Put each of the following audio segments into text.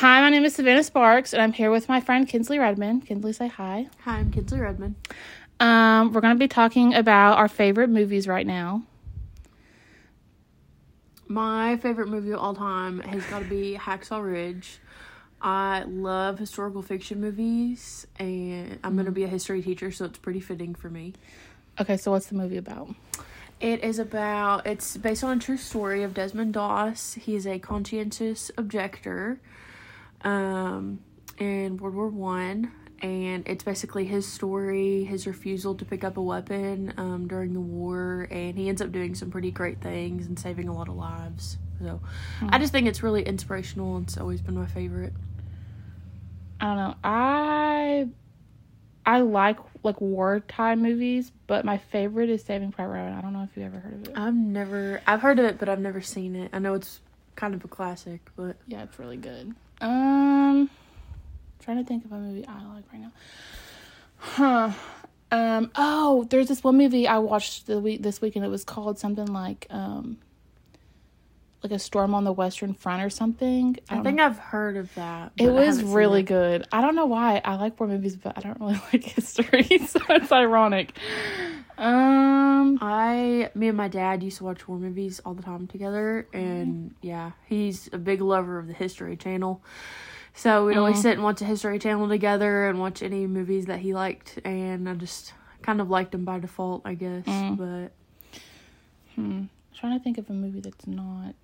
Hi, my name is Savannah Sparks, and I'm here with my friend Kinsley Redmond. Kinsley, say hi. Hi, I'm Kinsley Redmond. Um, we're going to be talking about our favorite movies right now. My favorite movie of all time has got to be Hacksaw Ridge. I love historical fiction movies, and I'm going to be a history teacher, so it's pretty fitting for me. Okay, so what's the movie about? It is about, it's based on a true story of Desmond Doss. He is a conscientious objector um, in World War One, and it's basically his story, his refusal to pick up a weapon um, during the war, and he ends up doing some pretty great things and saving a lot of lives. So, I just think it's really inspirational. It's always been my favorite. I don't know. I I like like wartime movies, but my favorite is Saving Private Ryan. I don't know if you ever heard of it. I've never, I've heard of it, but I've never seen it. I know it's kind of a classic, but Yeah, it's really good. Um, trying to think of a movie I like right now. Huh. Um. Oh, there's this one movie I watched the week this weekend. It was called something like um, like a storm on the Western Front or something. I, don't think know. I've heard of that. it was really it. good. I don't know why I like war movies, but I don't really like history, so it's ironic. Um. I, me and my dad used to watch war movies all the time together, and yeah, he's a big lover of the History Channel. So we'd always sit and watch the History Channel together and watch any movies that he liked, and I just kind of liked them by default, I guess. But Hmm. I'm Trying to think of a movie that's not.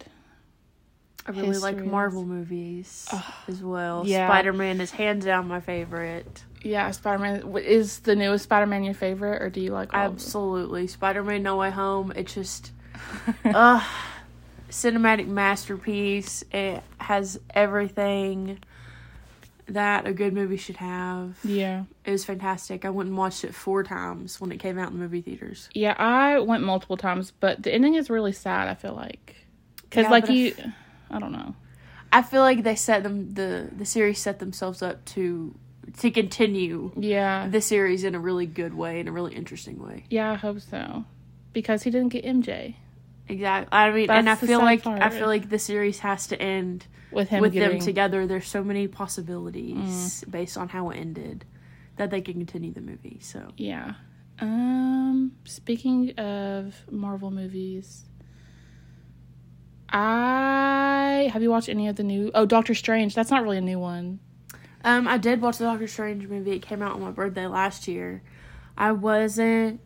I really like History Marvel movies as well. yeah. Spider Man is hands down my favorite. Yeah, Spider Man is the newest Spider Man your favorite, or do you like all of them? Absolutely, Spider Man No Way Home. It's just, uh, cinematic masterpiece. It has everything that a good movie should have. Yeah. It was fantastic. I went and watched it four times when it came out in the movie theaters. Yeah, I went multiple times, but the ending is really sad, I feel like. Cuz Yeah, like you I don't know. I feel like they set them the the series set themselves up to to continue Yeah. the series in a really good way, in a really interesting way. yeah, I hope so. Because he didn't get MJ Exactly. I mean, and I That's feel like part. I feel like the series has to end with him with getting, them together. There's so many possibilities based on how it ended that they can continue the movie. So Yeah. Um speaking of Marvel movies, I have you watched any of the new Oh, Doctor Strange. That's not really a new one. Um, I did watch the Doctor Strange movie. It came out on my birthday last year. I wasn't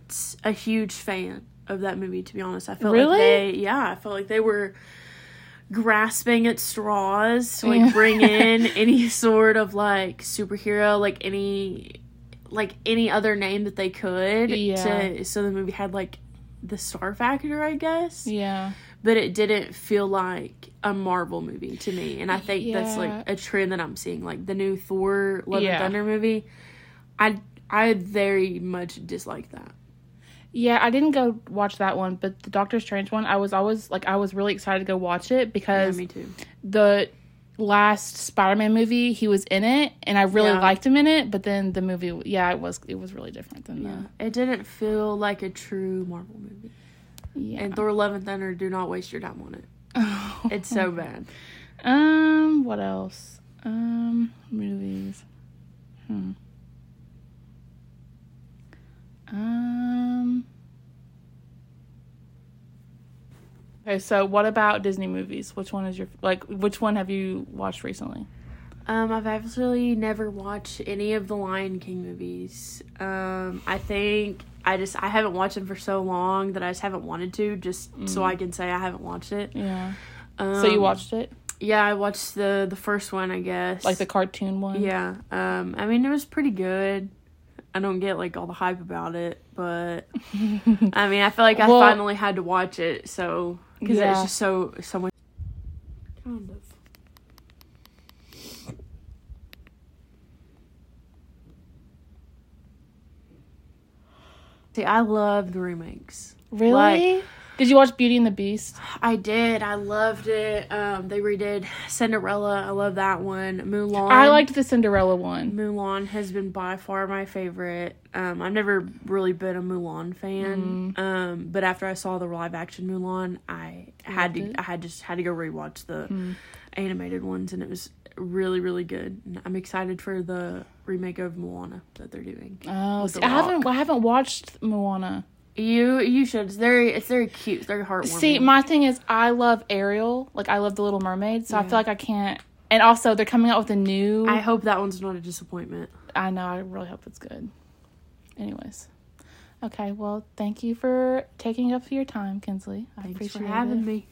a huge fan of that movie, to be honest. I felt Really? like they, yeah, I felt like they were grasping at straws to like Yeah. bring in any sort of like superhero, like any, like any other name that they could. Yeah. To, so the movie had like the star factor, I guess Yeah. But it didn't feel like a Marvel movie to me. And I think that's like a trend that I'm seeing. Like the new Thor Love Yeah. and Thunder movie. I I very much dislike that. Yeah, I didn't go watch that one, but the Doctor Strange one, I was always like, I was really excited to go watch it Yeah, because me too. the last Spider-Man movie, he was in it, and I really Yeah. liked him in it. But then the movie, yeah, it was it was really different than Yeah. It didn't feel like a true Marvel movie. Yeah. And Thor Love and Thunder, do not waste your time on it. It's so bad. um, what else? Um, movies. Hmm. Um. Okay, so what about Disney movies? Which one is your like? Which one have you watched recently? Um, I've actually never watched any of the Lion King movies. Um, I think I just I haven't watched them for so long that I just haven't wanted to, just so I can say I haven't watched it. Yeah. Um, So you watched it, Yeah, I watched the the first one, I guess. like the cartoon one? Yeah. Um, I mean, it was pretty good. I don't get like all the hype about it, but I mean, I feel like I Well- finally had to watch it, so because Yeah. it's just so so much. See, I love the remakes. Really? Like- Did you watch Beauty and the Beast? I did. I loved it. Um, they redid Cinderella. I love that one. Mulan. I liked the Cinderella one. Mulan has been by far my favorite. Um, I've never really been a Mulan fan. Um, but after I saw the live action Mulan, I had to. it? I had just had to go rewatch the animated ones, and it was really really good. And I'm excited for the remake of Moana that they're doing. Oh, see, The I haven't. I haven't watched Moana. You you should. It's very it's very cute. It's very heartwarming. See, my thing is, I love Ariel. Like, I love the Little Mermaid. So I feel like I can't. And also, they're coming out with a new. I hope that one's not a disappointment. I know. I really hope it's good. Anyways, okay. Well, thank you for taking up your time, Kinsley. I Thanks appreciate for having it. me.